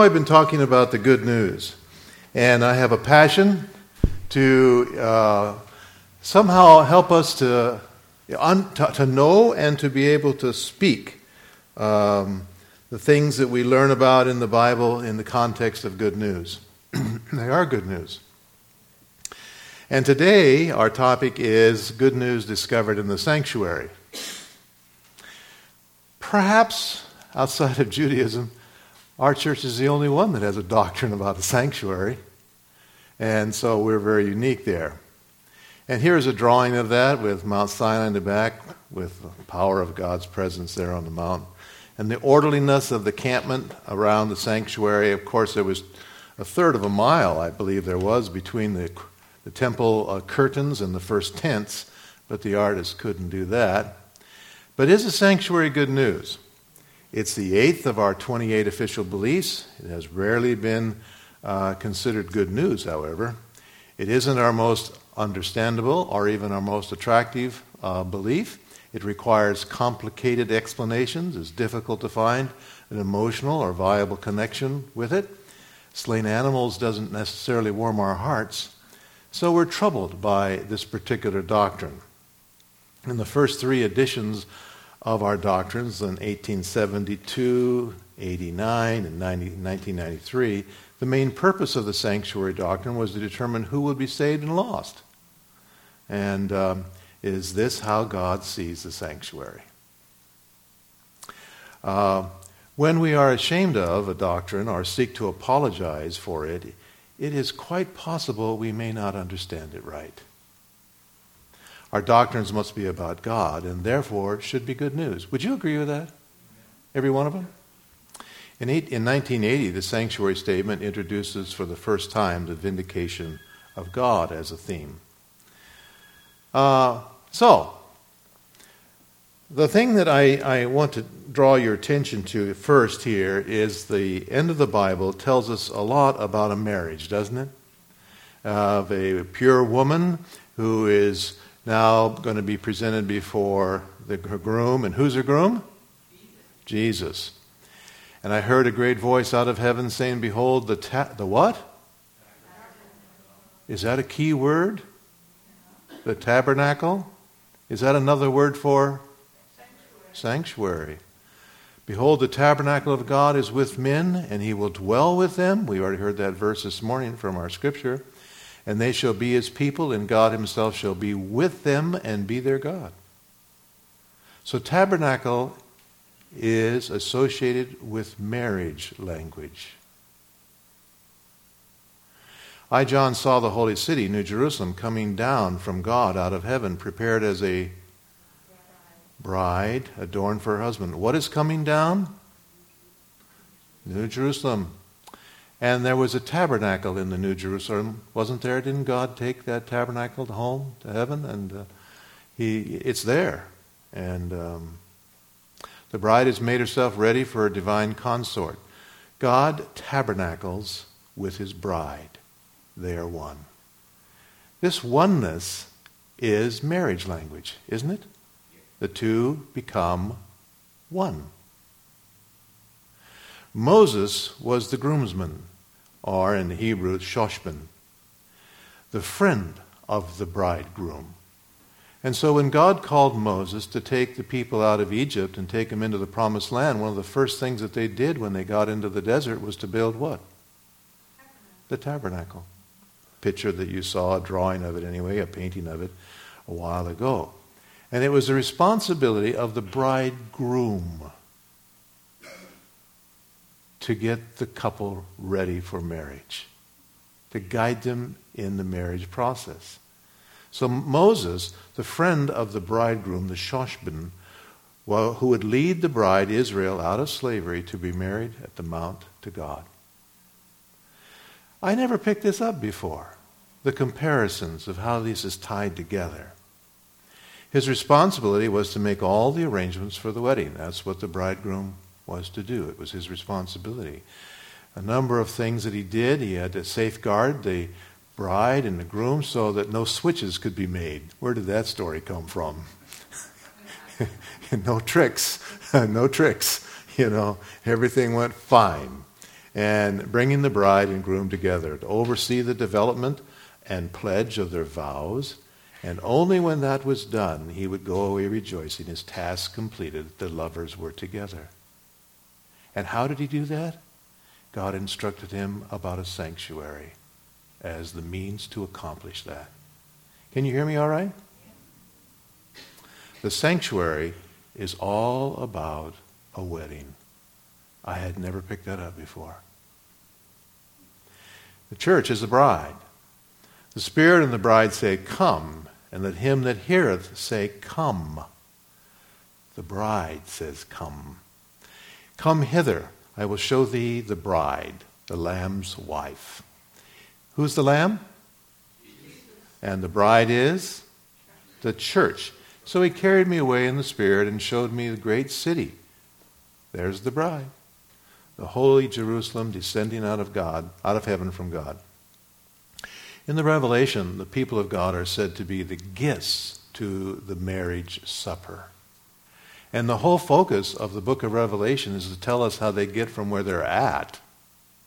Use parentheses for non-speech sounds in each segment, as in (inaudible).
I've been talking about the good news, and I have a passion to uh, somehow help us to, un, to, to, know and to be able to speak um, the things that we learn about in the Bible in the context of good news. (clears throat) they are good news. And today, our topic is good news discovered in the sanctuary. Perhaps outside of Judaism, our church is the only one that has a doctrine about a sanctuary. And so we're very unique there. And here's a drawing of that with Mount Sinai in the back, with the power of God's presence there on the mount. And the orderliness of the campment around the sanctuary. Of course, there was a third of a mile, I believe there was, between the, the temple uh, curtains and the first tents, but the artist couldn't do that. But is a sanctuary good news? It's the eighth of our 28 official beliefs. It has rarely been uh, considered good news, however. It isn't our most understandable or even our most attractive uh, belief. It requires complicated explanations, it's difficult to find an emotional or viable connection with it. Slain animals doesn't necessarily warm our hearts, so we're troubled by this particular doctrine. In the first three editions of our doctrines in 1872, 89, and 90, 1993, the main purpose of the sanctuary doctrine was to determine who would be saved and lost. And um, is this how God sees the sanctuary? Uh, when we are ashamed of a doctrine or seek to apologize for it, it is quite possible we may not understand it right. Our doctrines must be about God, and therefore should be good news. Would you agree with that? Every one of them? In, eight, in 1980, the Sanctuary Statement introduces for the first time the vindication of God as a theme. Uh, so, the thing that I, I want to draw your attention to first here is the end of the Bible tells us a lot about a marriage, doesn't it? Of a pure woman who is now going to be presented before the, her groom. And who's her groom? Jesus. And I heard a great voice out of heaven saying, Behold, the, ta- the what? Is that a key word? The tabernacle? Is that another word for? Sanctuary. Sanctuary. Behold, the tabernacle of God is with men, and he will dwell with them. We already heard that verse this morning from our scripture and they shall be his people, and God himself shall be with them and be their God. So, tabernacle is associated with marriage language. I, John, saw the holy city, New Jerusalem, coming down from God out of heaven, prepared as a bride adorned for her husband. What is coming down? New Jerusalem. And there was a tabernacle in the New Jerusalem, wasn't there? Didn't God take that tabernacle home to heaven? And uh, he, it's there. And um, the bride has made herself ready for a divine consort. God tabernacles with his bride. They are one. This oneness is marriage language, isn't it? The two become one. Moses was the groomsman, or in Hebrew, shoshban, the friend of the bridegroom. And so when God called Moses to take the people out of Egypt and take them into the promised land, one of the first things that they did when they got into the desert was to build what? The tabernacle. Picture that you saw, a drawing of it anyway, a painting of it a while ago. And it was the responsibility of the bridegroom to get the couple ready for marriage, to guide them in the marriage process. So Moses, the friend of the bridegroom, the Shoshban, who would lead the bride Israel out of slavery to be married at the mount to God. I never picked this up before, the comparisons of how this is tied together. His responsibility was to make all the arrangements for the wedding. That's what the bridegroom was to do. It was his responsibility. A number of things that he did. He had to safeguard the bride and the groom so that no switches could be made. Where did that story come from? (laughs) no tricks. (laughs) no tricks. You know, everything went fine. and bringing the bride and groom together to oversee the development and pledge of their vows. And only when that was done, he would go away rejoicing, his task completed, the lovers were together. And how did he do that? God instructed him about a sanctuary as the means to accomplish that. Can you hear me all right? The sanctuary is all about a wedding. I had never picked that up before. The church is the bride. The Spirit and the bride say, Come, and let him that heareth say, Come. The bride says, Come. Come hither, I will show thee the bride, the Lamb's wife. Who's the Lamb? And the bride is? The church. So he carried me away in the Spirit and showed me the great city. There's the bride, the holy Jerusalem descending out of God, out of heaven from God. In the Revelation, the people of God are said to be the guests to the marriage supper. And the whole focus of the book of Revelation is to tell us how they get from where they're at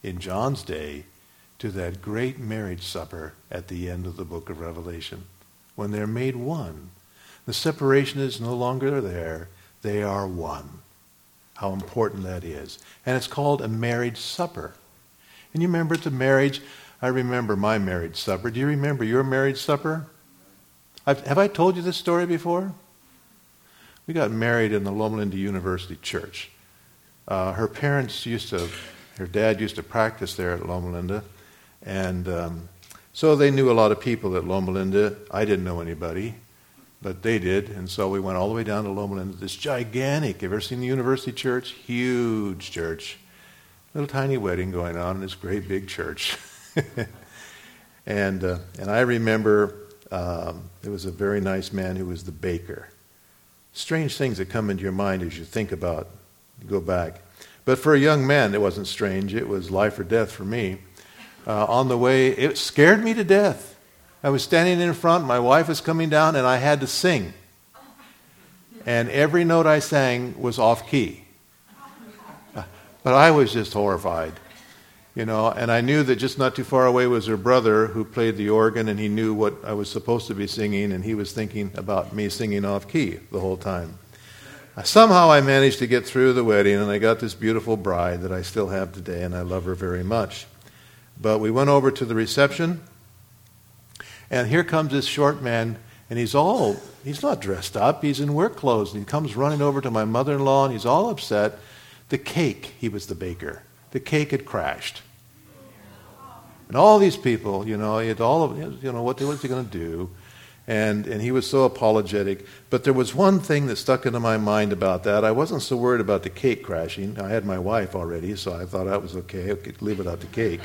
in John's day to that great marriage supper at the end of the book of Revelation. When they're made one, the separation is no longer there, they are one. How important that is. And it's called a marriage supper. And you remember at the marriage, I remember my marriage supper. Do you remember your marriage supper? I've, have I told you this story before? We got married in the Loma Linda University Church. Uh, her parents used to, her dad used to practice there at Loma Linda, and um, so they knew a lot of people at Loma Linda. I didn't know anybody, but they did, and so we went all the way down to Loma Linda. This gigantic, have you ever seen the University Church? Huge church. Little tiny wedding going on in this great big church. (laughs) and, uh, and I remember um, there was a very nice man who was the baker. Strange things that come into your mind as you think about, go back. But for a young man, it wasn't strange. It was life or death for me. Uh, on the way, it scared me to death. I was standing in front, my wife was coming down, and I had to sing. And every note I sang was off key. But I was just horrified you know, and I knew that just not too far away was her brother who played the organ, and he knew what I was supposed to be singing, and he was thinking about me singing off key the whole time. Somehow I managed to get through the wedding, and I got this beautiful bride that I still have today, and I love her very much. But we went over to the reception, and here comes this short man, and he's all, he's not dressed up, he's in work clothes, and he comes running over to my mother in law, and he's all upset. The cake, he was the baker the cake had crashed. And all these people, you know, he all of, you know, what was he going to do? And, and he was so apologetic. But there was one thing that stuck into my mind about that. I wasn't so worried about the cake crashing. I had my wife already, so I thought that was okay. I could leave it out the cake.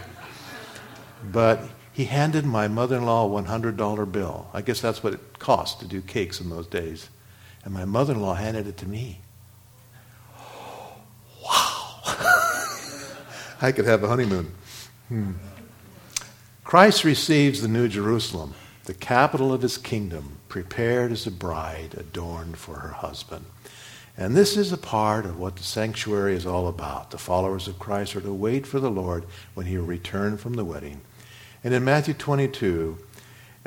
But he handed my mother in law a $100 bill. I guess that's what it cost to do cakes in those days. And my mother in law handed it to me. (gasps) (laughs) I could have a honeymoon. Hmm. Christ receives the New Jerusalem, the capital of his kingdom, prepared as a bride adorned for her husband. And this is a part of what the sanctuary is all about. The followers of Christ are to wait for the Lord when he will return from the wedding. And in Matthew 22,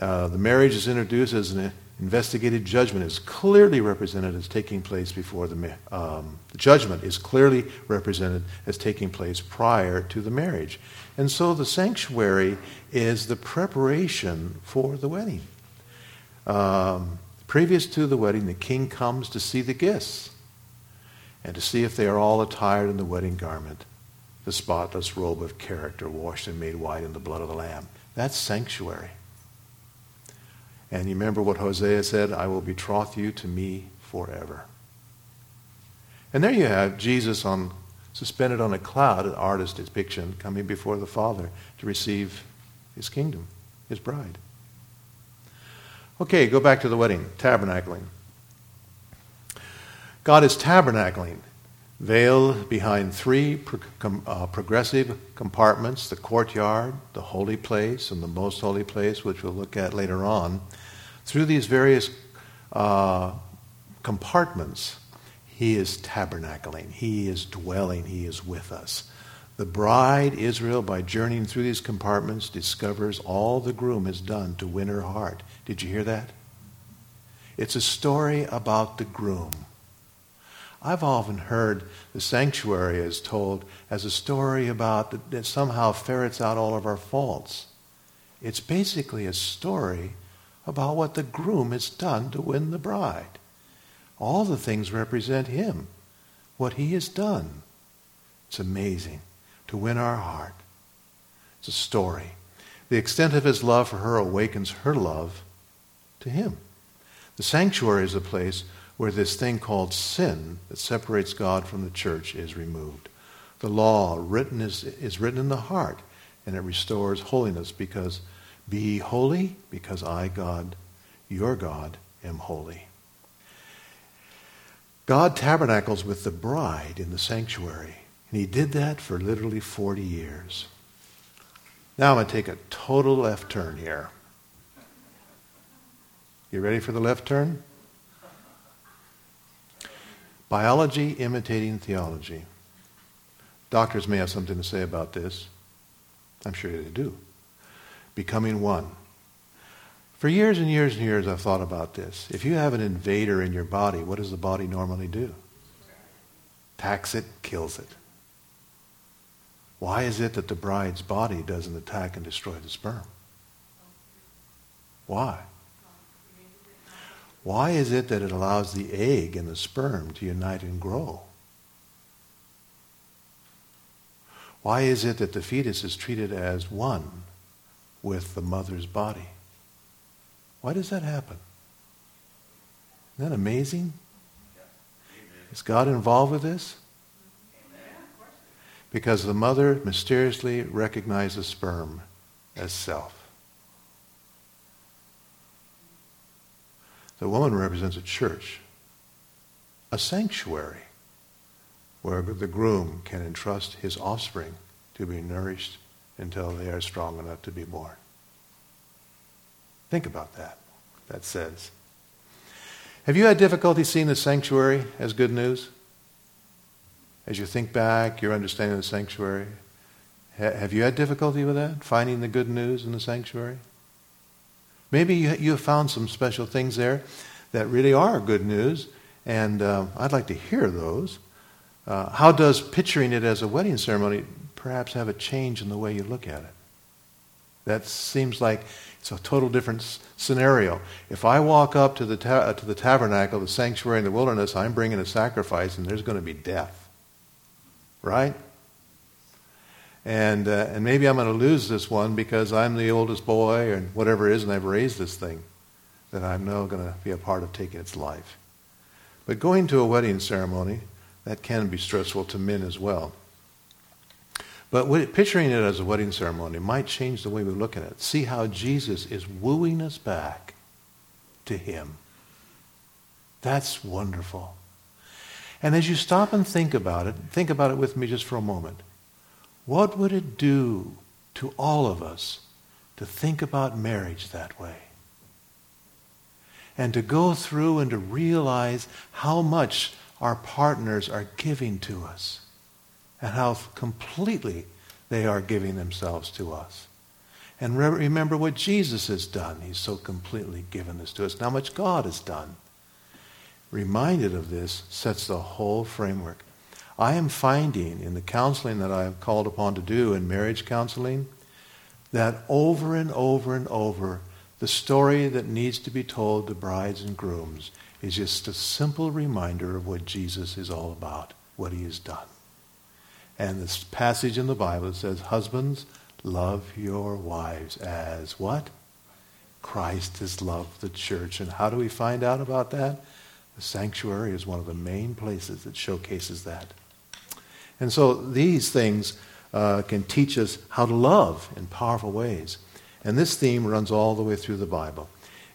uh, the marriage is introduced as an investigated judgment is clearly represented as taking place before the, um, judgment is clearly represented as taking place prior to the marriage. And so the sanctuary is the preparation for the wedding. Um, previous to the wedding, the king comes to see the guests and to see if they are all attired in the wedding garment, the spotless robe of character, washed and made white in the blood of the Lamb. That's sanctuary. And you remember what Hosea said, I will betroth you to me forever. And there you have Jesus on suspended on a cloud, an artist depiction, coming before the Father to receive his kingdom, his bride. Okay, go back to the wedding, tabernacling. God is tabernacling, veiled behind three uh, progressive compartments the courtyard, the holy place, and the most holy place, which we'll look at later on. Through these various uh, compartments, He is tabernacling, He is dwelling, He is with us. The bride, Israel, by journeying through these compartments, discovers all the groom has done to win her heart. Did you hear that? It's a story about the groom. I've often heard the sanctuary is told as a story about that somehow ferrets out all of our faults. It's basically a story about what the groom has done to win the bride. All the things represent him, what he has done. It's amazing to win our heart. It's a story. The extent of his love for her awakens her love to him. The sanctuary is a place where this thing called sin that separates God from the church is removed. The law written is, is written in the heart, and it restores holiness because be holy because I, God, your God, am holy. God tabernacles with the bride in the sanctuary, and he did that for literally 40 years. Now I'm going to take a total left turn here. You ready for the left turn? Biology imitating theology. Doctors may have something to say about this. I'm sure they do. Becoming one. For years and years and years, I've thought about this. If you have an invader in your body, what does the body normally do? Attacks it, kills it. Why is it that the bride's body doesn't attack and destroy the sperm? Why? Why is it that it allows the egg and the sperm to unite and grow? Why is it that the fetus is treated as one with the mother's body? Why does that happen? Isn't that amazing? Is God involved with this? Because the mother mysteriously recognizes sperm as self. The woman represents a church, a sanctuary, where the groom can entrust his offspring to be nourished until they are strong enough to be born. Think about that, that says. Have you had difficulty seeing the sanctuary as good news? As you think back, your understanding of the sanctuary, have you had difficulty with that? Finding the good news in the sanctuary? Maybe you, you have found some special things there that really are good news, and uh, I'd like to hear those. Uh, how does picturing it as a wedding ceremony perhaps have a change in the way you look at it? That seems like it's a total different scenario. If I walk up to the, ta- uh, to the tabernacle, the sanctuary in the wilderness, I'm bringing a sacrifice, and there's going to be death. Right? And, uh, and maybe I'm going to lose this one because I'm the oldest boy and whatever it is, and I've raised this thing, that I'm now going to be a part of taking its life. But going to a wedding ceremony, that can be stressful to men as well. But picturing it as a wedding ceremony might change the way we look at it. See how Jesus is wooing us back to Him. That's wonderful. And as you stop and think about it, think about it with me just for a moment. What would it do to all of us to think about marriage that way? And to go through and to realize how much our partners are giving to us and how completely they are giving themselves to us. And remember what Jesus has done. He's so completely given this to us. How much God has done. Reminded of this sets the whole framework. I am finding in the counseling that I am called upon to do in marriage counseling that over and over and over, the story that needs to be told to brides and grooms is just a simple reminder of what Jesus is all about, what he has done. And this passage in the Bible says, Husbands, love your wives as what? Christ has loved the church. And how do we find out about that? The sanctuary is one of the main places that showcases that. And so these things uh, can teach us how to love in powerful ways. And this theme runs all the way through the Bible.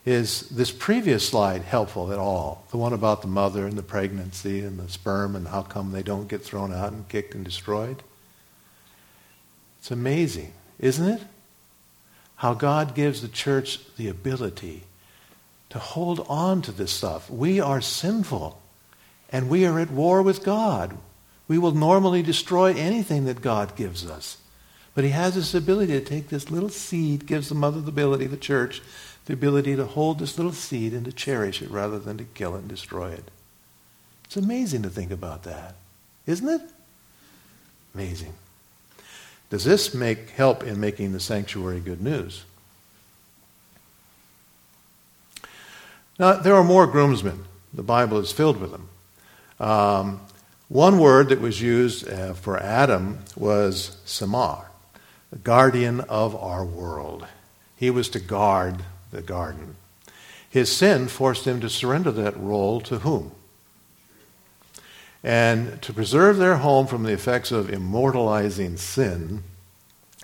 Is this previous slide helpful at all? The one about the mother and the pregnancy and the sperm and how come they don't get thrown out and kicked and destroyed? It's amazing, isn't it? How God gives the church the ability to hold on to this stuff. We are sinful and we are at war with God. We will normally destroy anything that God gives us. But He has this ability to take this little seed, gives the mother the ability, the church, the ability to hold this little seed and to cherish it rather than to kill it and destroy it. It's amazing to think about that, isn't it? Amazing. Does this make help in making the sanctuary good news? Now, there are more groomsmen. The Bible is filled with them. Um, one word that was used uh, for Adam was samar, the guardian of our world. He was to guard the garden. His sin forced him to surrender that role to whom? And to preserve their home from the effects of immortalizing sin,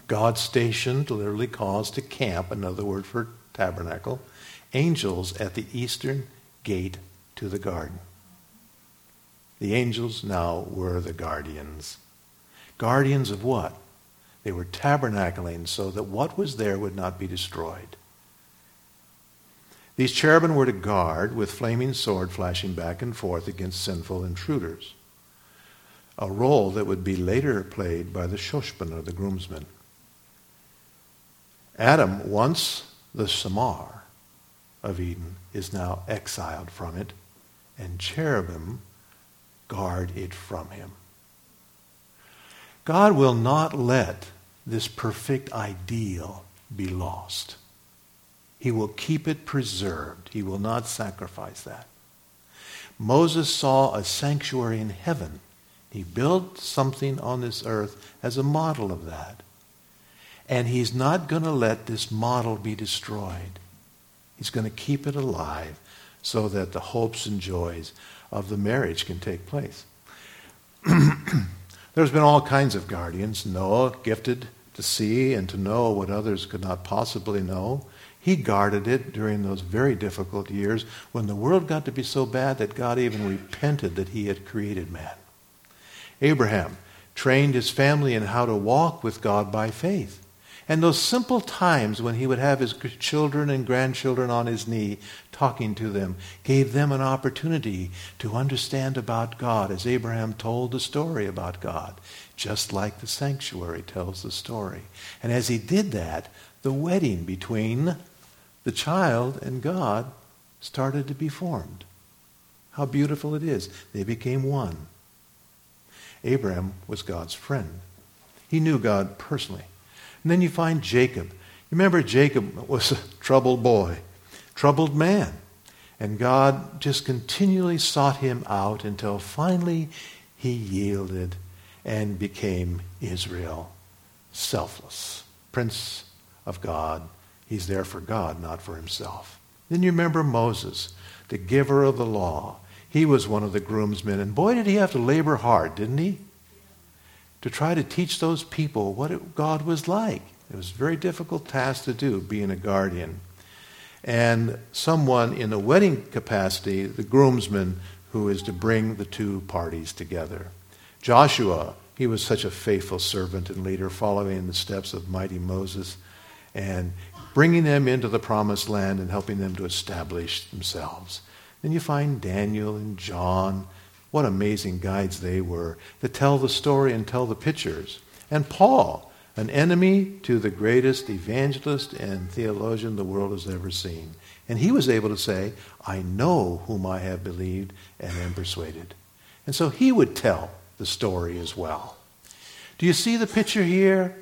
God stationed, literally caused to camp, another word for tabernacle, angels at the eastern gate to the garden. The angels now were the guardians. Guardians of what? They were tabernacling so that what was there would not be destroyed. These cherubim were to guard with flaming sword flashing back and forth against sinful intruders, a role that would be later played by the shoshban or the groomsmen. Adam, once the Samar of Eden, is now exiled from it, and cherubim guard it from him. God will not let this perfect ideal be lost. He will keep it preserved. He will not sacrifice that. Moses saw a sanctuary in heaven. He built something on this earth as a model of that. And he's not going to let this model be destroyed. He's going to keep it alive so that the hopes and joys of the marriage can take place. (clears throat) There's been all kinds of guardians. Noah, gifted to see and to know what others could not possibly know. He guarded it during those very difficult years when the world got to be so bad that God even repented that he had created man. Abraham trained his family in how to walk with God by faith. And those simple times when he would have his children and grandchildren on his knee talking to them gave them an opportunity to understand about God as Abraham told the story about God, just like the sanctuary tells the story. And as he did that, the wedding between the child and God started to be formed. How beautiful it is. They became one. Abraham was God's friend. He knew God personally. And then you find Jacob. Remember, Jacob was a troubled boy, troubled man. And God just continually sought him out until finally he yielded and became Israel, selfless, Prince of God, He's there for God, not for himself. Then you remember Moses, the giver of the law. He was one of the groomsmen, and boy, did he have to labor hard, didn't he? To try to teach those people what it, God was like. It was a very difficult task to do, being a guardian. And someone in a wedding capacity, the groomsman, who is to bring the two parties together. Joshua, he was such a faithful servant and leader, following in the steps of mighty Moses. And bringing them into the promised land and helping them to establish themselves. Then you find Daniel and John. What amazing guides they were to tell the story and tell the pictures. And Paul, an enemy to the greatest evangelist and theologian the world has ever seen. And he was able to say, I know whom I have believed and am persuaded. And so he would tell the story as well. Do you see the picture here?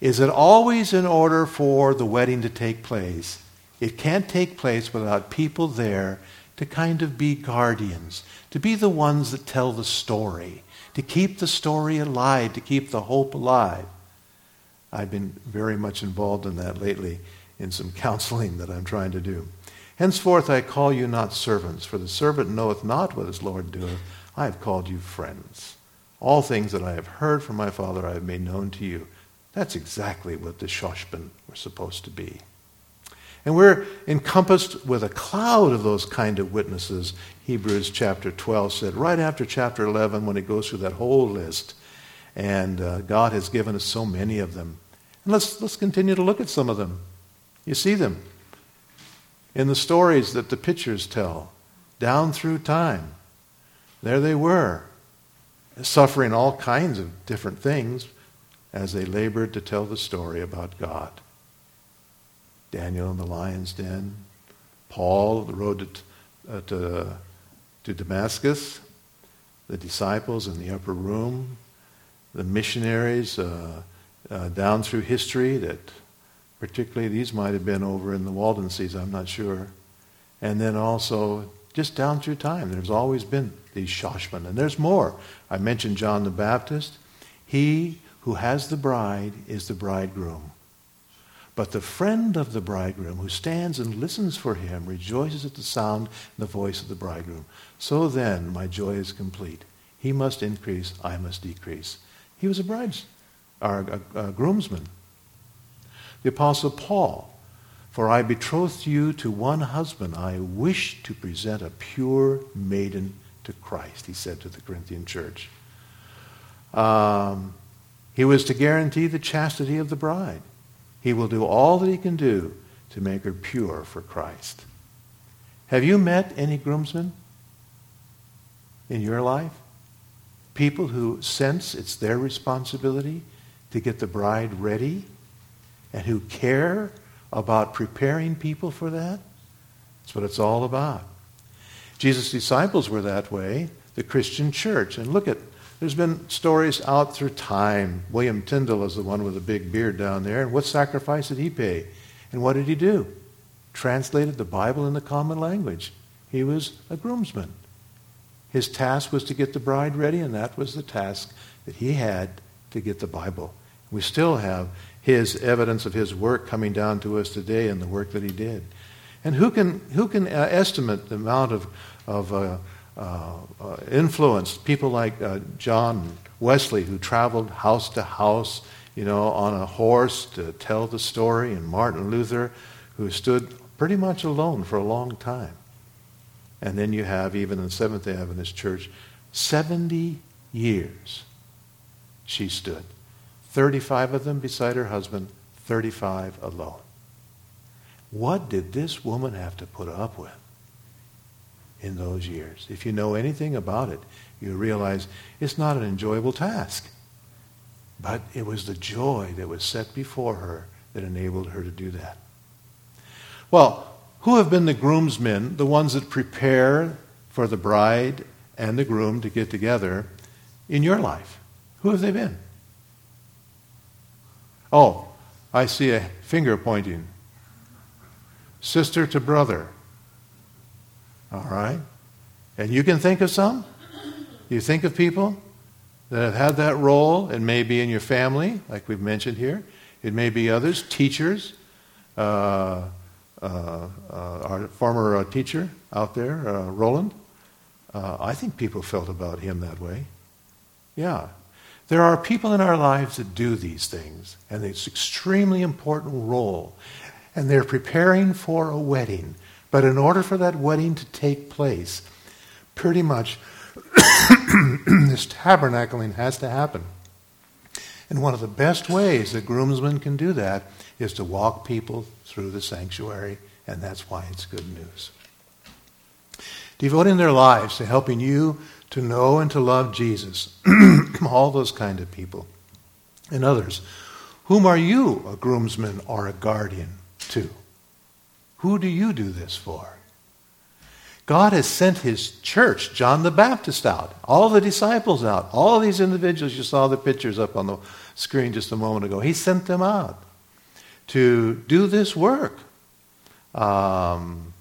Is that always in order for the wedding to take place, it can't take place without people there to kind of be guardians, to be the ones that tell the story, to keep the story alive, to keep the hope alive. I've been very much involved in that lately in some (laughs) counseling that I'm trying to do. Henceforth I call you not servants, for the servant knoweth not what his Lord doeth. I have called you friends. All things that I have heard from my Father I have made known to you. That's exactly what the shoshban were supposed to be. And we're encompassed with a cloud of those kind of witnesses, Hebrews chapter 12 said, right after chapter 11, when it goes through that whole list. And uh, God has given us so many of them. And let's, let's continue to look at some of them. You see them in the stories that the pictures tell, down through time. There they were. suffering all kinds of different things as they labored to tell the story about God. Daniel in the lion's den, Paul, the road to, uh, to, to Damascus, the disciples in the upper room, the missionaries uh, uh, down through history that particularly these might have been over in the Waldenses, I'm not sure. And then also just down through time, there's always been these Shoshmen. And there's more. I mentioned John the Baptist. He who has the bride is the bridegroom. But the friend of the bridegroom who stands and listens for him rejoices at the sound and the voice of the bridegroom. So then, my joy is complete. He must increase, I must decrease. He was a bride's, or a, a groomsman. The Apostle Paul, for I betrothed you to one husband. I wish to present a pure maiden to Christ, he said to the Corinthian church. Um, he was to guarantee the chastity of the bride. He will do all that he can do to make her pure for Christ. Have you met any groomsmen in your life? People who sense it's their responsibility to get the bride ready and who care about preparing people for that? That's what it's all about. Jesus' disciples were that way, the Christian church. And look at there's been stories out through time. William Tyndale is the one with the big beard down there. And what sacrifice did he pay? And what did he do? Translated the Bible in the common language. He was a groomsman. His task was to get the bride ready, and that was the task that he had to get the Bible. We still have his evidence of his work coming down to us today and the work that he did. And who can, who can uh, estimate the amount of, of uh, uh, uh, influenced people like uh, John Wesley, who traveled house to house, you know, on a horse to tell the story, and Martin Luther, who stood pretty much alone for a long time. And then you have, even in the Seventh day Adventist Church, 70 years she stood. 35 of them beside her husband, 35 alone. What did this woman have to put up with? In those years. If you know anything about it, you realize it's not an enjoyable task. But it was the joy that was set before her that enabled her to do that. Well, who have been the groomsmen, the ones that prepare for the bride and the groom to get together in your life? Who have they been? Oh, I see a finger pointing. Sister to brother, all right? And you can think of some? You think of people that have had that role. It may be in your family, like we've mentioned here. It may be others, teachers. Uh, uh, uh, our former uh, teacher out there, uh, Roland. Uh, I think people felt about him that way. Yeah. There are people in our lives that do these things, and it's an extremely important role. And they're preparing for a wedding. But in order for that wedding to take place, pretty much (clears throat) this tabernacling has to happen. And one of the best ways that groomsmen can do that is to walk people through the sanctuary, and that's why it's good news. Devoting their lives to helping you to know and to love Jesus, (clears throat) all those kind of people, and others. Whom are you a groomsman or a guardian to? Who do you do this for? God has sent his church, John the Baptist, out, all the disciples out, all these individuals. You saw the pictures up on the screen just a moment ago. He sent them out to do this work. Um,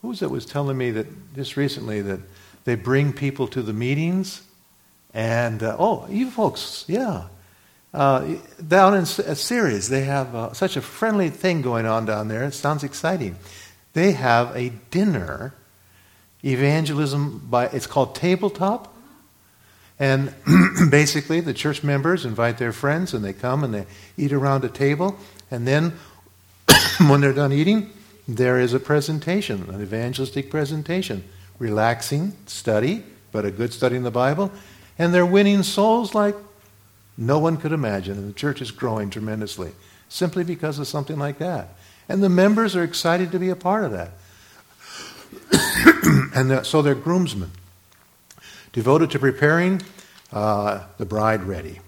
who was it was telling me that just recently that they bring people to the meetings? And, uh, oh, you folks, yeah. Uh, down in Syria, they have uh, such a friendly thing going on down there. It sounds exciting. They have a dinner, evangelism by, it's called Tabletop. And (clears throat) basically, the church members invite their friends and they come and they eat around a table. And then, (clears throat) when they're done eating, there is a presentation, an evangelistic presentation. Relaxing study, but a good study in the Bible. And they're winning souls like no one could imagine. And the church is growing tremendously simply because of something like that. And the members are excited to be a part of that. (coughs) and so they're groomsmen. devoted to preparing uh, the bride ready.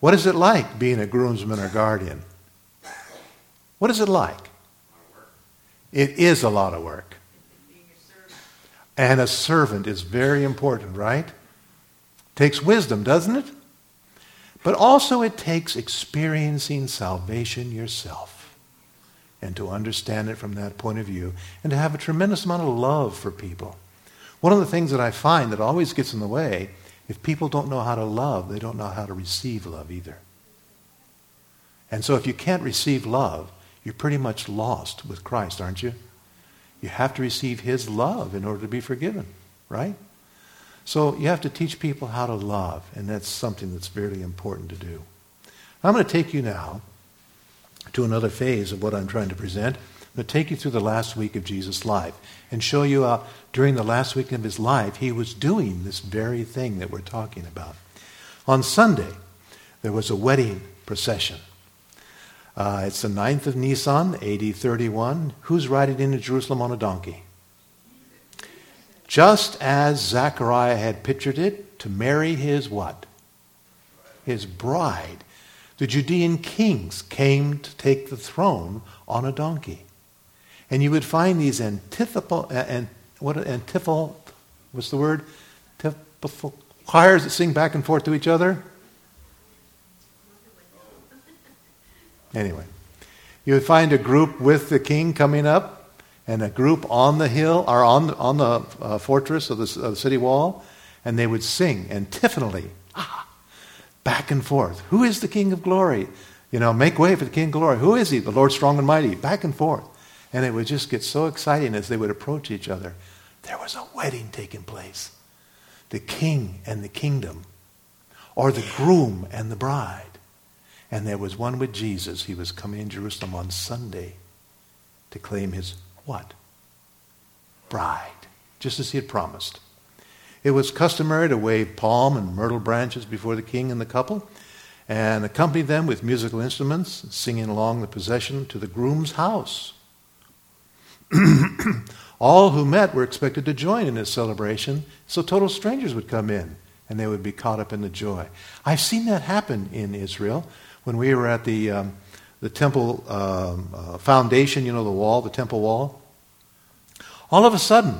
What is it like being a groomsman or guardian? What is it like? It is a lot of work. And a servant is very important, right? Takes wisdom, doesn't it? But also it takes experiencing salvation yourself and to understand it from that point of view and to have a tremendous amount of love for people. One of the things that I find that always gets in the way, if people don't know how to love, they don't know how to receive love either. And so if you can't receive love, you're pretty much lost with Christ, aren't you? You have to receive His love in order to be forgiven, right? So you have to teach people how to love, and that's something that's very important to do. I'm going to take you now to another phase of what I'm trying to present. I'm going to take you through the last week of Jesus' life and show you how during the last week of his life he was doing this very thing that we're talking about. On Sunday, there was a wedding procession. Uh, it's the 9th of Nisan, AD 31. Who's riding into Jerusalem on a donkey? Just as Zechariah had pictured it, to marry his what? His bride. The Judean kings came to take the throne on a donkey. And you would find these antithetical, uh, and what antiphal, what's the word? Antiphal choirs that sing back and forth to each other. Anyway, you would find a group with the king coming up, and a group on the hill or on on the uh, fortress of the, of the, city wall, and they would sing antiphonally, ah, back and forth. Who is the King of Glory? You know, make way for the King of Glory. Who is he? The Lord strong and mighty. Back and forth. And it would just get so exciting as they would approach each other. There was a wedding taking place. The king and the kingdom, or the groom and the bride. And there was one with Jesus. He was coming in Jerusalem on Sunday to claim his what? Bride, just as he had promised. It was customary to wave palm and myrtle branches before the king and the couple and accompany them with musical instruments, singing along the procession to the groom's house. (clears throat) All who met were expected to join in this celebration, so total strangers would come in and they would be caught up in the joy. I've seen that happen in Israel when we were at the, um, the temple um, uh, foundation, you know, the wall, the temple wall. All of a sudden,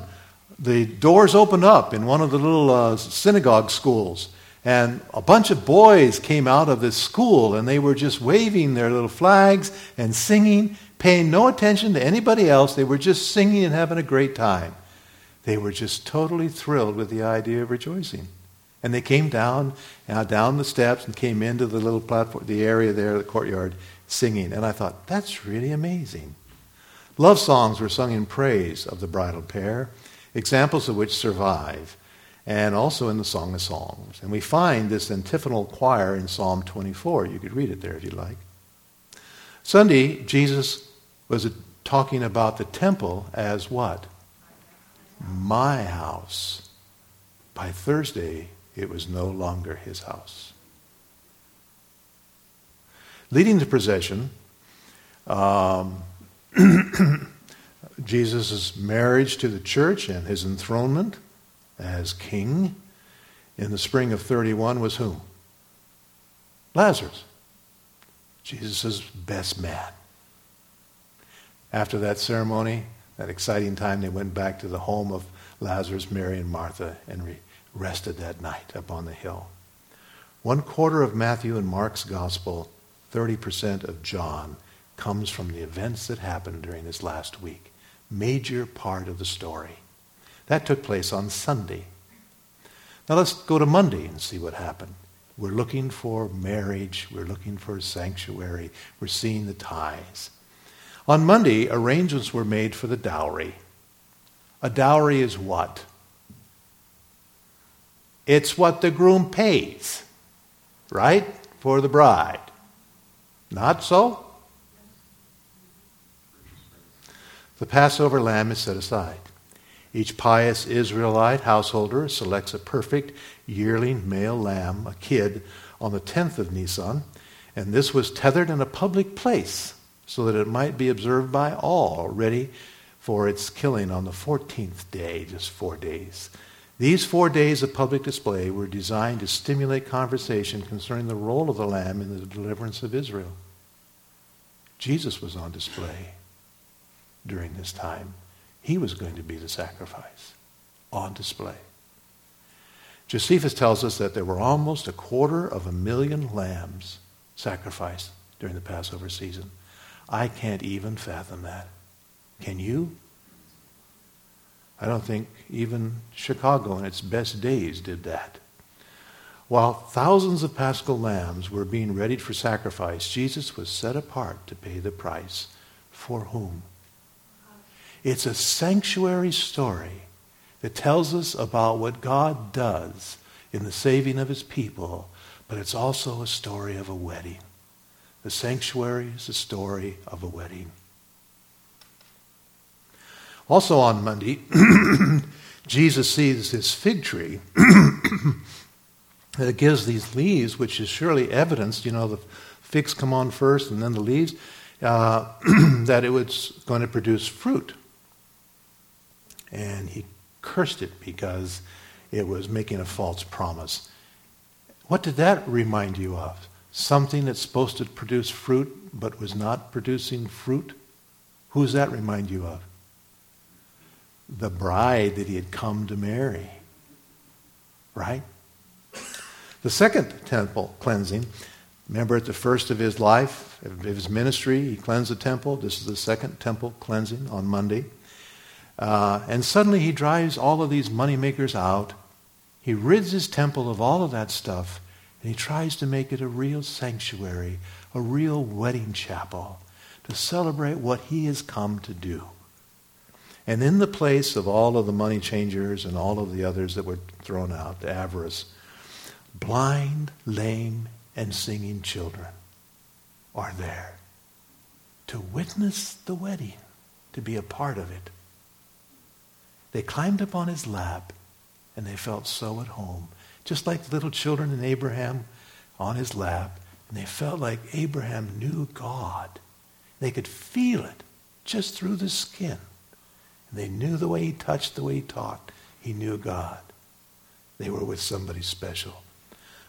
the doors opened up in one of the little uh, synagogue schools, and a bunch of boys came out of this school, and they were just waving their little flags and singing, paying no attention to anybody else. They were just singing and having a great time. They were just totally thrilled with the idea of rejoicing. And they came down, uh, down the steps and came into the little platform, the area there, the courtyard, singing. And I thought, that's really amazing. Love songs were sung in praise of the bridal pair, examples of which survive, and also in the Song of Songs. And we find this antiphonal choir in Psalm 24. You could read it there if you like. Sunday, Jesus was talking about the temple as what? My house. By Thursday, it was no longer his house. Leading the procession, um, (clears throat) Jesus' marriage to the church and his enthronement as king in the spring of 31 was whom? Lazarus, Jesus' best man. After that ceremony, that exciting time, they went back to the home of Lazarus, Mary, and Martha and re- rested that night up on the hill. One quarter of Matthew and Mark's gospel, 30% of John, comes from the events that happened during this last week. Major part of the story. That took place on Sunday. Now let's go to Monday and see what happened. We're looking for marriage. We're looking for sanctuary. We're seeing the ties. On Monday, arrangements were made for the dowry. A dowry is what? It's what the groom pays, right? For the bride. Not so? The Passover lamb is set aside. Each pious Israelite householder selects a perfect yearling male lamb, a kid, on the 10th of Nisan, and this was tethered in a public place so that it might be observed by all, ready for its killing on the 14th day, just four days These four days of public display were designed to stimulate conversation concerning the role of the Lamb in the deliverance of Israel. Jesus was on display during this time. He was going to be the sacrifice on display. Josephus tells us that there were almost a quarter of a million lambs sacrificed during the Passover season. I can't even fathom that. Can you? I don't think even Chicago in its best days did that. While thousands of paschal lambs were being readied for sacrifice, Jesus was set apart to pay the price. For whom? It's a sanctuary story that tells us about what God does in the saving of his people, but it's also a story of a wedding. The sanctuary is a story of a wedding. Also on Monday, (clears throat) Jesus sees this fig tree (clears throat) that gives these leaves, which is surely evidence, you know, the figs come on first and then the leaves, uh, (clears throat) that it was going to produce fruit. And he cursed it because it was making a false promise. What did that remind you of? Something that's supposed to produce fruit but was not producing fruit? Who does that remind you of? the bride that he had come to marry. Right? The second temple cleansing, remember at the first of his life, of his ministry, he cleansed the temple. This is the second temple cleansing on Monday. Uh, and suddenly he drives all of these moneymakers out. He rids his temple of all of that stuff, and he tries to make it a real sanctuary, a real wedding chapel, to celebrate what he has come to do. And in the place of all of the money changers and all of the others that were thrown out, the avarice, blind, lame, and singing children are there to witness the wedding, to be a part of it. They climbed up on his lap and they felt so at home, just like the little children in Abraham on his lap, and they felt like Abraham knew God. They could feel it just through the skin. And They knew the way he touched, the way he talked. He knew God. They were with somebody special.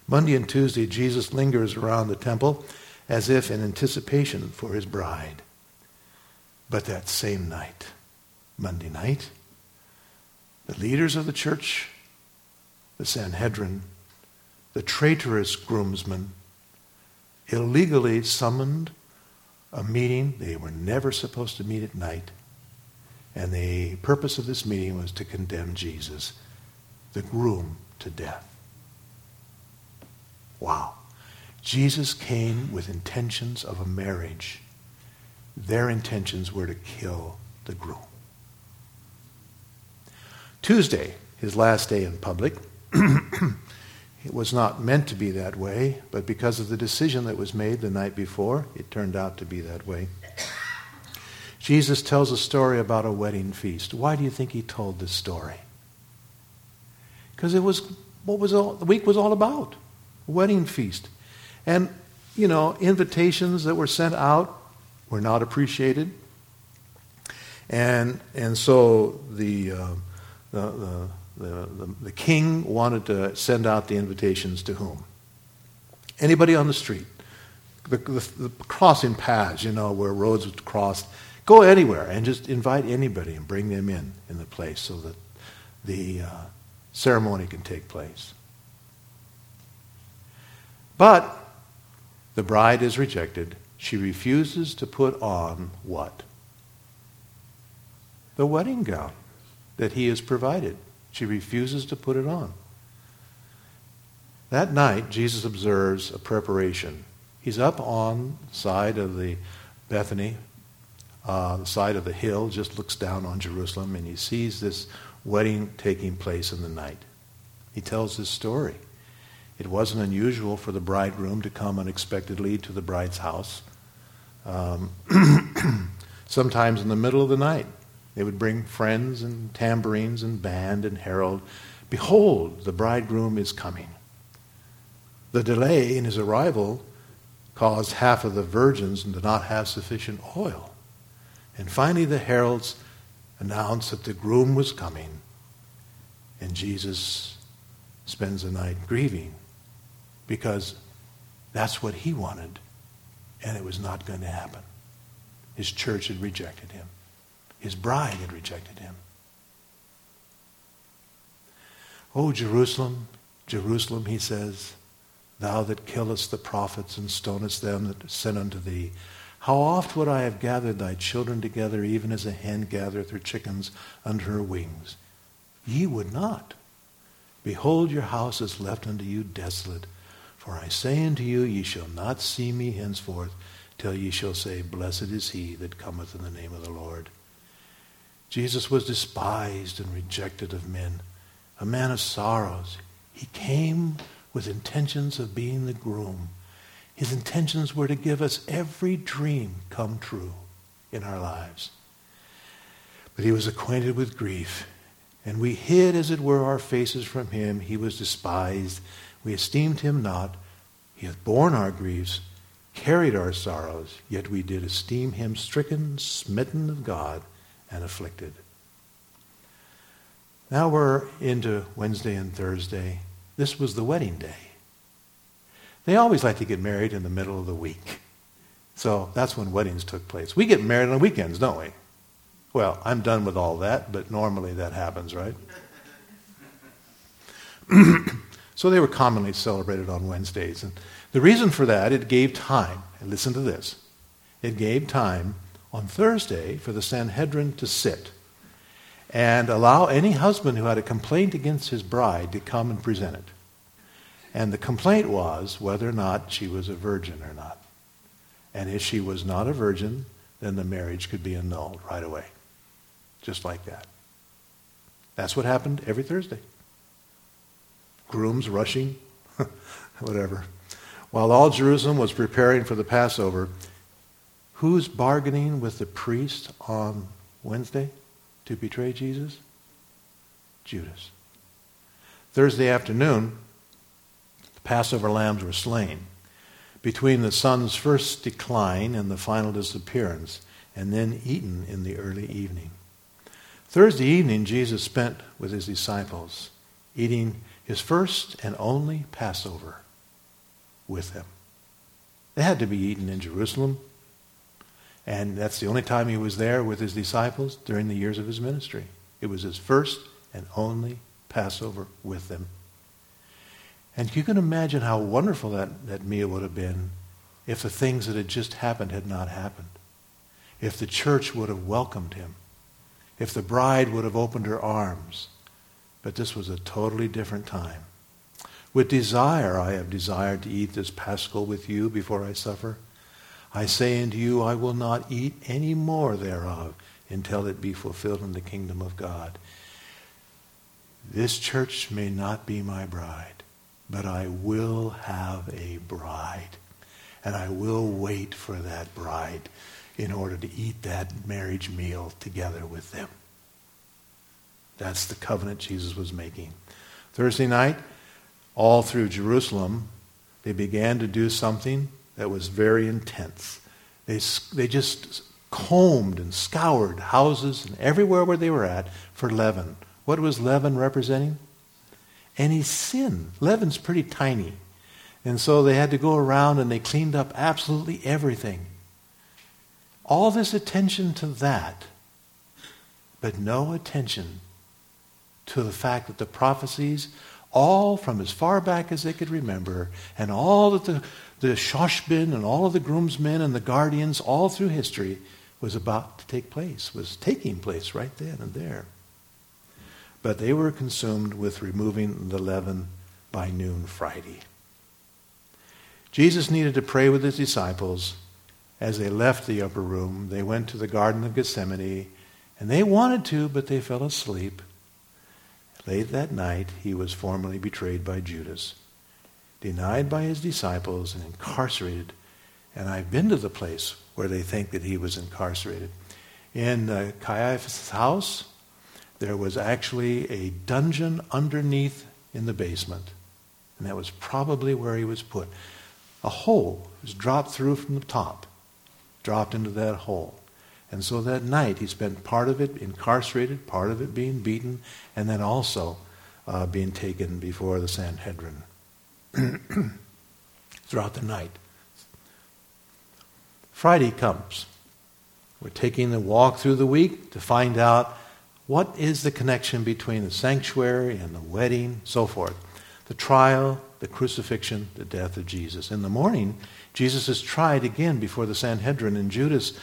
Monday and Tuesday, Jesus lingers around the temple as if in anticipation for his bride. But that same night, Monday night, the leaders of the church, the Sanhedrin, the traitorous groomsmen, illegally summoned a meeting they were never supposed to meet at night and the purpose of this meeting was to condemn Jesus, the groom, to death. Wow. Jesus came with intentions of a marriage. Their intentions were to kill the groom. Tuesday, his last day in public, (clears throat) it was not meant to be that way, but because of the decision that was made the night before, it turned out to be that way. Jesus tells a story about a wedding feast. Why do you think he told this story? Because it was what was all, the week was all about wedding feast. And, you know, invitations that were sent out were not appreciated. And, and so the, uh, the, the, the, the king wanted to send out the invitations to whom? Anybody on the street. The, the, the crossing paths, you know, where roads would cross Go anywhere and just invite anybody and bring them in in the place so that the uh, ceremony can take place. But the bride is rejected. She refuses to put on what? The wedding gown that he has provided. She refuses to put it on. That night, Jesus observes a preparation. He's up on the side of the Bethany uh, the side of the hill, just looks down on Jerusalem, and he sees this wedding taking place in the night. He tells this story. It wasn't unusual for the bridegroom to come unexpectedly to the bride's house. Um, (clears throat) sometimes in the middle of the night, they would bring friends and tambourines and band and herald. Behold, the bridegroom is coming. The delay in his arrival caused half of the virgins to not have sufficient oil. And finally, the heralds announced that the groom was coming. And Jesus spends the night grieving because that's what he wanted, and it was not going to happen. His church had rejected him. His bride had rejected him. O Jerusalem, Jerusalem, he says, thou that killest the prophets and stonest them that sent unto thee, how oft would I have gathered thy children together, even as a hen gathereth her chickens under her wings? Ye would not. Behold, your house is left unto you desolate. For I say unto you, ye shall not see me henceforth, till ye shall say, Blessed is he that cometh in the name of the Lord. Jesus was despised and rejected of men, a man of sorrows. He came with intentions of being the groom. His intentions were to give us every dream come true in our lives. But he was acquainted with grief, and we hid, as it were, our faces from him. He was despised. We esteemed him not. He hath borne our griefs, carried our sorrows, yet we did esteem him stricken, smitten of God, and afflicted. Now we're into Wednesday and Thursday. This was the wedding day. They always like to get married in the middle of the week. So that's when weddings took place. We get married on weekends, don't we? Well, I'm done with all that, but normally that happens, right? (clears throat) (laughs) so they were commonly celebrated on Wednesdays. And the reason for that, it gave time, and listen to this, it gave time on Thursday for the Sanhedrin to sit and allow any husband who had a complaint against his bride to come and present it. And the complaint was whether or not she was a virgin or not. And if she was not a virgin, then the marriage could be annulled right away. Just like that. That's what happened every Thursday. Grooms rushing, (laughs) whatever. While all Jerusalem was preparing for the Passover, who's bargaining with the priest on Wednesday? to betray Jesus? Judas. Thursday afternoon, the Passover lambs were slain. Between the sun's first decline and the final disappearance, and then eaten in the early evening. Thursday evening, Jesus spent with his disciples, eating his first and only Passover with them. They had to be eaten in Jerusalem and that's the only time he was there with his disciples during the years of his ministry. It was his first and only Passover with them. And you can imagine how wonderful that, that meal would have been if the things that had just happened had not happened. If the church would have welcomed him. If the bride would have opened her arms. But this was a totally different time. With desire I have desired to eat this paschal with you before I suffer. I say unto you, I will not eat any more thereof until it be fulfilled in the kingdom of God. This church may not be my bride, but I will have a bride. And I will wait for that bride in order to eat that marriage meal together with them. That's the covenant Jesus was making. Thursday night, all through Jerusalem, they began to do something that was very intense. They, they just combed and scoured houses and everywhere where they were at for leaven. What was leaven representing? Any sin. Leaven's pretty tiny. And so they had to go around and they cleaned up absolutely everything. All this attention to that, but no attention to the fact that the prophecies, all from as far back as they could remember, and all that the the shoshbin and all of the groomsmen and the guardians all through history was about to take place, was taking place right then and there. But they were consumed with removing the leaven by noon Friday. Jesus needed to pray with his disciples. As they left the upper room, they went to the Garden of Gethsemane, and they wanted to, but they fell asleep. Late that night, he was formally betrayed by Judas denied by his disciples, and incarcerated. And I've been to the place where they think that he was incarcerated. In uh, Caiaphas' house, there was actually a dungeon underneath in the basement. And that was probably where he was put. A hole was dropped through from the top, dropped into that hole. And so that night he spent part of it incarcerated, part of it being beaten, and then also uh, being taken before the Sanhedrin (clears throat) throughout the night. Friday comes. We're taking the walk through the week to find out what is the connection between the sanctuary and the wedding, so forth. The trial, the crucifixion, the death of Jesus. In the morning, Jesus is tried again before the Sanhedrin in Judas'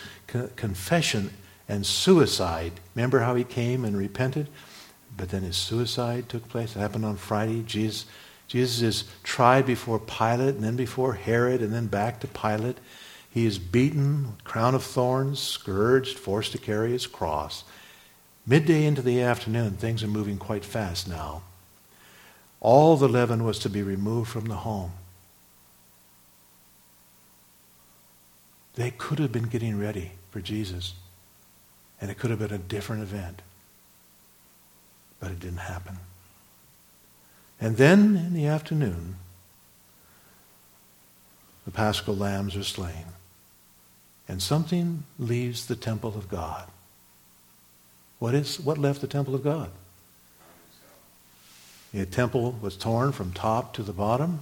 confession and suicide. Remember how he came and repented? But then his suicide took place. It happened on Friday. Jesus, Jesus is tried before Pilate and then before Herod and then back to Pilate. He is beaten, crown of thorns, scourged, forced to carry his cross. Midday into the afternoon, things are moving quite fast now. All the leaven was to be removed from the home. They could have been getting ready for Jesus, and it could have been a different event. But it didn't happen. And then in the afternoon, the paschal lambs are slain, and something leaves the temple of God. What is what left the temple of God? The temple was torn from top to the bottom,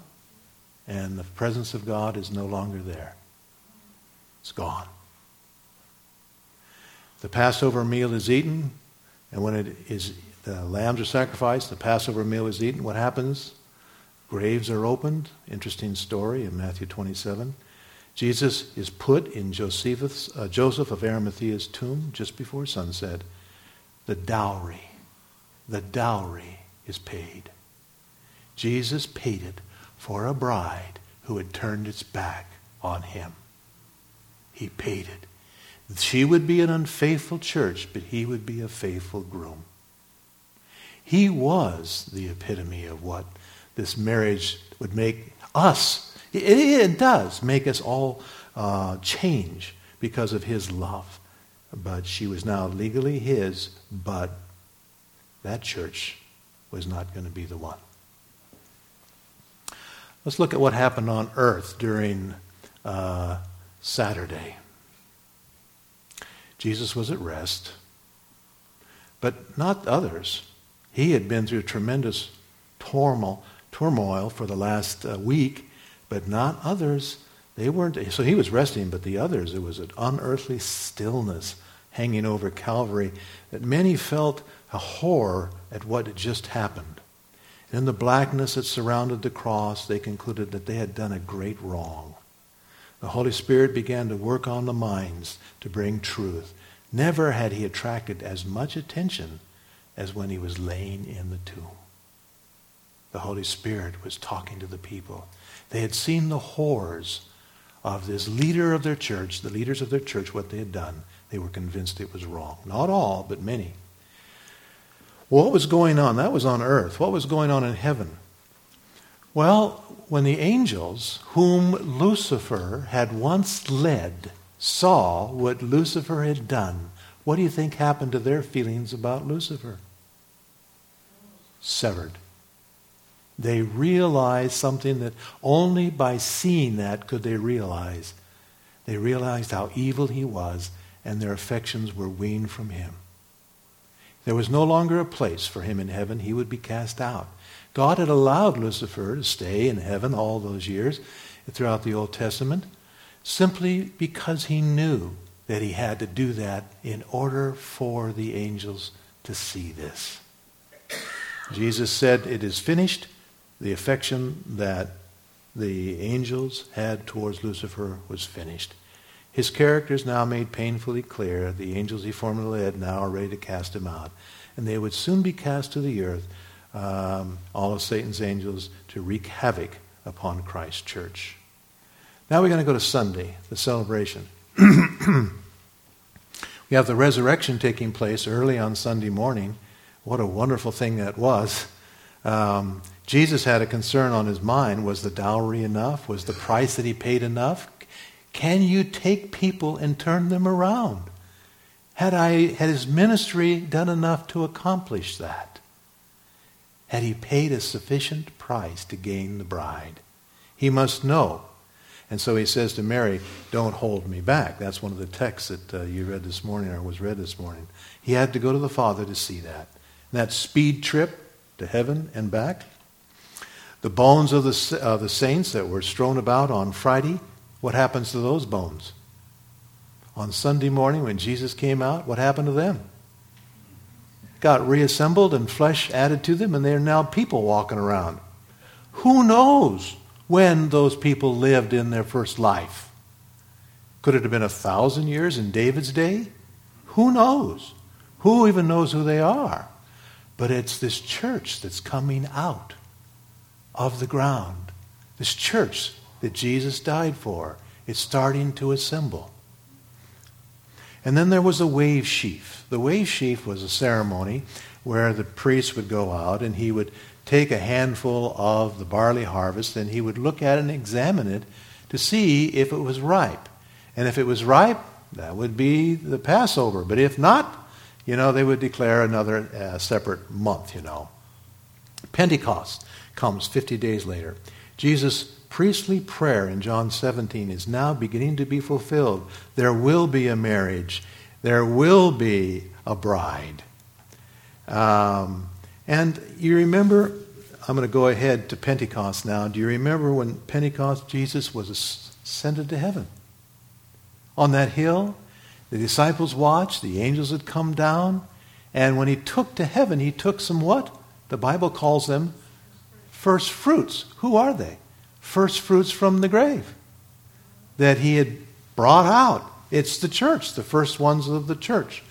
and the presence of God is no longer there. It's gone. The Passover meal is eaten, and when it is the lambs are sacrificed, the Passover meal is eaten. What happens? Graves are opened. Interesting story in Matthew 27. Jesus is put in uh, Joseph of Arimathea's tomb just before sunset the dowry. The dowry is paid. Jesus paid it for a bride who had turned its back on him. He paid it. She would be an unfaithful church, but he would be a faithful groom. He was the epitome of what this marriage would make us. It, it does make us all uh, change because of his love. But she was now legally his, but that church was not going to be the one. Let's look at what happened on earth during uh, Saturday. Jesus was at rest, but not others. He had been through tremendous turmoil, turmoil for the last uh, week, but not others. They weren't, so he was resting, but the others, it was an unearthly stillness hanging over Calvary that many felt a horror at what had just happened. In the blackness that surrounded the cross, they concluded that they had done a great wrong. The Holy Spirit began to work on the minds to bring truth. Never had he attracted as much attention as when he was laying in the tomb. The Holy Spirit was talking to the people. They had seen the horrors of this leader of their church, the leaders of their church, what they had done. They were convinced it was wrong. Not all, but many. What was going on? That was on earth. What was going on in heaven? Well, when the angels, whom Lucifer had once led, saw what Lucifer had done, what do you think happened to their feelings about Lucifer? Severed they realized something that only by seeing that could they realize. They realized how evil he was, and their affections were weaned from him. There was no longer a place for him in heaven. He would be cast out. God had allowed Lucifer to stay in heaven all those years throughout the Old Testament simply because he knew that he had to do that in order for the angels to see this. Jesus said, It is finished the affection that the angels had towards Lucifer was finished. His character is now made painfully clear. The angels he formerly led now are ready to cast him out. And they would soon be cast to the earth, um, all of Satan's angels, to wreak havoc upon Christ's church. Now we're going to go to Sunday, the celebration. (clears throat) we have the resurrection taking place early on Sunday morning. What a wonderful thing that was. Um, Jesus had a concern on his mind. Was the dowry enough? Was the price that he paid enough? Can you take people and turn them around? Had, I, had his ministry done enough to accomplish that? Had he paid a sufficient price to gain the bride? He must know. And so he says to Mary, Don't hold me back. That's one of the texts that uh, you read this morning or was read this morning. He had to go to the Father to see that. And that speed trip to heaven and back. The bones of the, uh, the saints that were strewn about on Friday, what happens to those bones? On Sunday morning when Jesus came out, what happened to them? Got reassembled and flesh added to them, and they are now people walking around. Who knows when those people lived in their first life? Could it have been a thousand years in David's day? Who knows? Who even knows who they are? But it's this church that's coming out of the ground. This church that Jesus died for. It's starting to assemble. And then there was a wave sheaf. The wave sheaf was a ceremony where the priest would go out and he would take a handful of the barley harvest and he would look at it and examine it to see if it was ripe. And if it was ripe, that would be the Passover. But if not, you know, they would declare another uh, separate month, you know. Pentecost comes 50 days later. Jesus' priestly prayer in John 17 is now beginning to be fulfilled. There will be a marriage, there will be a bride. Um, and you remember, I'm going to go ahead to Pentecost now. Do you remember when Pentecost, Jesus was ascended to heaven? On that hill, the disciples watched, the angels had come down, and when he took to heaven, he took some what? The Bible calls them first fruits. Who are they? First fruits from the grave that he had brought out. It's the church, the first ones of the church.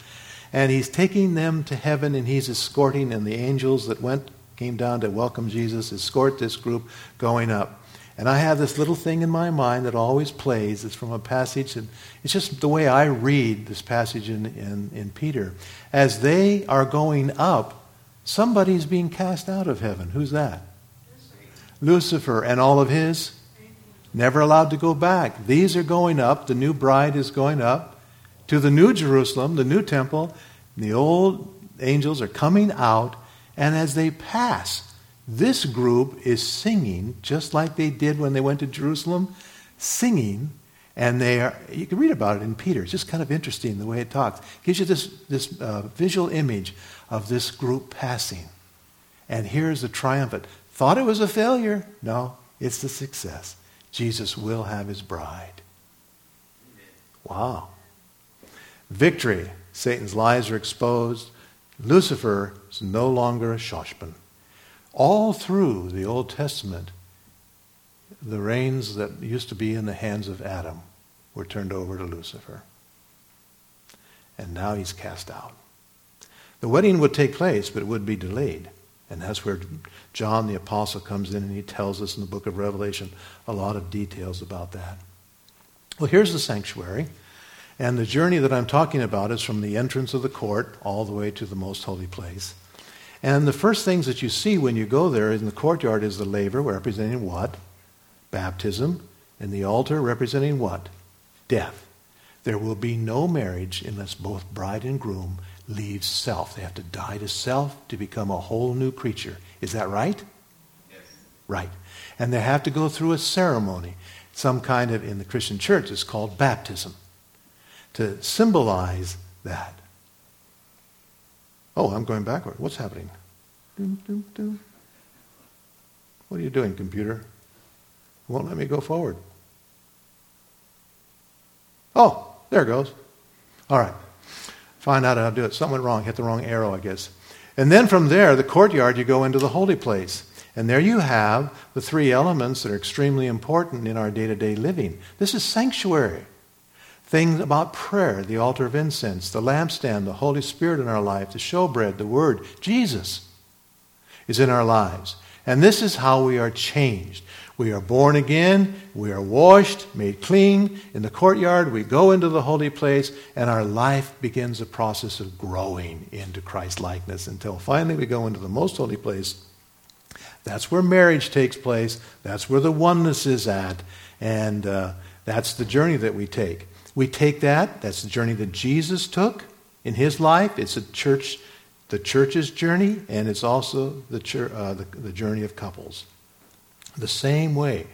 And he's taking them to heaven and he's escorting, and the angels that went, came down to welcome Jesus, escort this group going up. And I have this little thing in my mind that always plays. It's from a passage, and it's just the way I read this passage in, in, in Peter. As they are going up, somebody's being cast out of heaven. Who's that? Lucifer and all of his never allowed to go back. These are going up. The new bride is going up to the new Jerusalem, the new temple. The old angels are coming out, and as they pass, this group is singing just like they did when they went to Jerusalem, singing. And they are, you can read about it in Peter. It's just kind of interesting the way it talks. It gives you this, this uh, visual image of this group passing. And here's the triumphant. Thought it was a failure. No, it's the success. Jesus will have his bride. Wow. Victory. Satan's lies are exposed. Lucifer is no longer a Shoshbin. All through the Old Testament, the reins that used to be in the hands of Adam were turned over to Lucifer. And now he's cast out. The wedding would take place, but it would be delayed. And that's where John the Apostle comes in and he tells us in the book of Revelation a lot of details about that. Well, here's the sanctuary. And the journey that I'm talking about is from the entrance of the court all the way to the most holy place. And the first things that you see when you go there in the courtyard is the laver, representing what? Baptism. And the altar, representing what? Death. There will be no marriage unless both bride and groom leave self. They have to die to self to become a whole new creature. Is that right? Yes. Right. And they have to go through a ceremony, some kind of, in the Christian church, it's called baptism, to symbolize that. Oh, I'm going backward. What's happening? Doom, doom, doom. What are you doing, computer? It won't let me go forward. Oh, there it goes. All right find out how to do it. Something went wrong, hit the wrong arrow, I guess. And then from there, the courtyard, you go into the holy place. And there you have the three elements that are extremely important in our day to day living. This is sanctuary. Things about prayer, the altar of incense, the lampstand, the Holy Spirit in our life, the showbread, the Word, Jesus is in our lives. And this is how we are changed. We are born again, we are washed, made clean. In the courtyard, we go into the holy place, and our life begins a process of growing into Christ likeness until finally we go into the most holy place. That's where marriage takes place, that's where the oneness is at, and uh, that's the journey that we take. We take that, that's the journey that Jesus took in his life. It's a church, the church's journey, and it's also the, uh, the, the journey of couples the same way.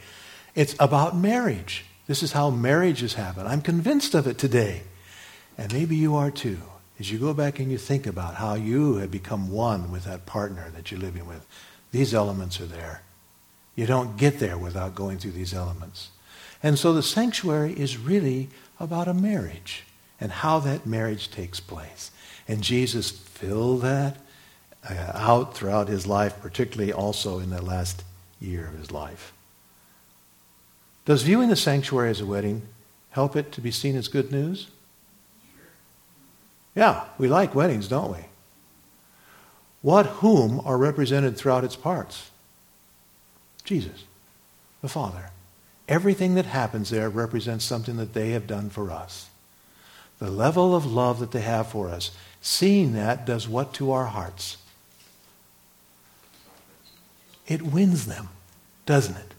It's about marriage. This is how marriages happen. I'm convinced of it today. And maybe you are too. as you go back and you think about how you have become one with that partner that you're living with, these elements are there. You don't get there without going through these elements. And so the sanctuary is really about a marriage and how that marriage takes place. And Jesus filled that uh, out throughout his life, particularly also in the last year of his life. Does viewing the sanctuary as a wedding help it to be seen as good news? Yeah, we like weddings, don't we? What whom are represented throughout its parts? Jesus, the Father. Everything that happens there represents something that they have done for us. The level of love that they have for us, seeing that does what to our hearts? It wins them, doesn't it?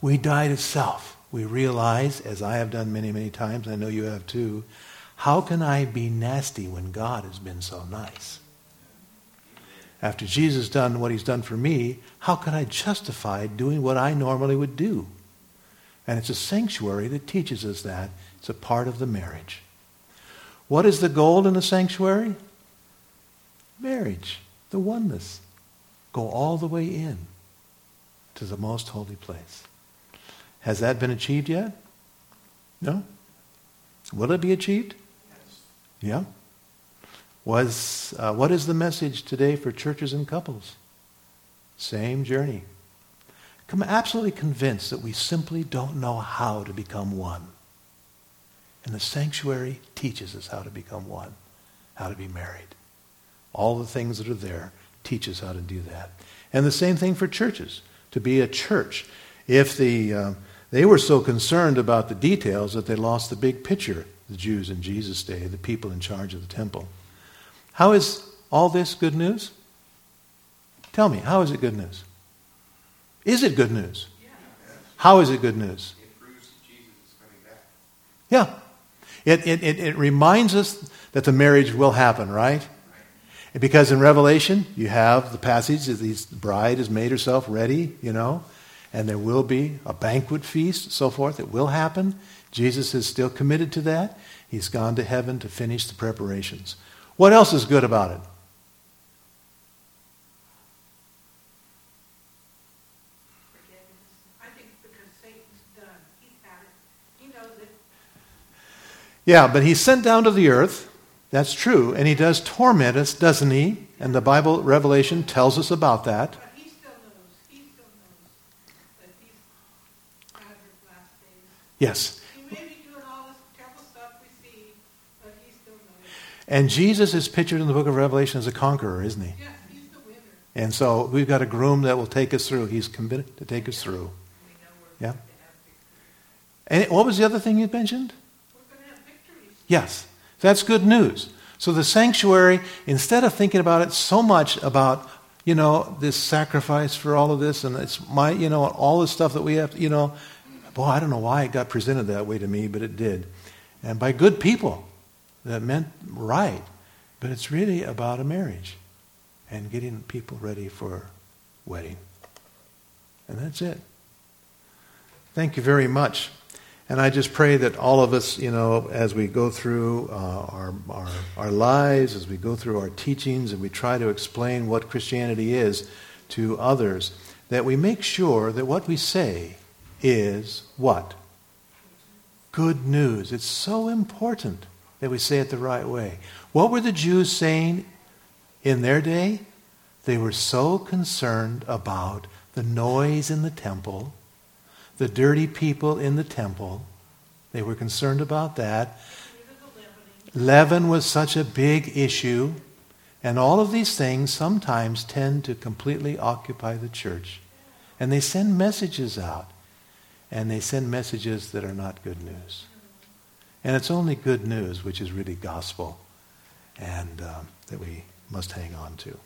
We die to self. We realize, as I have done many, many times, I know you have too, how can I be nasty when God has been so nice? After Jesus done what he's done for me, how can I justify doing what I normally would do? And it's a sanctuary that teaches us that. It's a part of the marriage. What is the goal in the sanctuary? Marriage, the oneness. Go all the way in to the most holy place. Has that been achieved yet? No? Will it be achieved? Yes. Yeah. Was, uh, what is the message today for churches and couples? Same journey. I'm absolutely convinced that we simply don't know how to become one. And the sanctuary teaches us how to become one, how to be married. All the things that are there teach us how to do that. And the same thing for churches, to be a church. If the, uh, they were so concerned about the details that they lost the big picture, the Jews in Jesus' day, the people in charge of the temple. How is all this good news? Tell me, how is it good news? Is it good news? How is it good news? It proves Jesus is coming back. Yeah. It, it, it, it reminds us that the marriage will happen, right? Because in Revelation, you have the passage that the bride has made herself ready, you know, and there will be a banquet feast, so forth. It will happen. Jesus is still committed to that. He's gone to heaven to finish the preparations. What else is good about it? Yeah, but he's sent down to the earth. That's true. And he does torment us, doesn't he? And the Bible, Revelation, tells us about that. Yes. And Jesus is pictured in the book of Revelation as a conqueror, isn't he? Yes, he's the winner. And so we've got a groom that will take us through. He's committed to take us through. Yeah. And what was the other thing you mentioned? Yes. That's good news. So the sanctuary, instead of thinking about it so much about, you know, this sacrifice for all of this and it's my, you know, all the stuff that we have, you know, boy, I don't know why it got presented that way to me, but it did. And by good people that meant right. But it's really about a marriage and getting people ready for wedding. And that's it. Thank you very much. And I just pray that all of us, you know, as we go through uh, our, our, our lives, as we go through our teachings, and we try to explain what Christianity is to others, that we make sure that what we say is what? Good news. It's so important that we say it the right way. What were the Jews saying in their day? They were so concerned about the noise in the temple, the dirty people in the temple. They were concerned about that. Leaven was such a big issue. And all of these things sometimes tend to completely occupy the church. And they send messages out. And they send messages that are not good news. And it's only good news, which is really gospel, and um, that we must hang on to.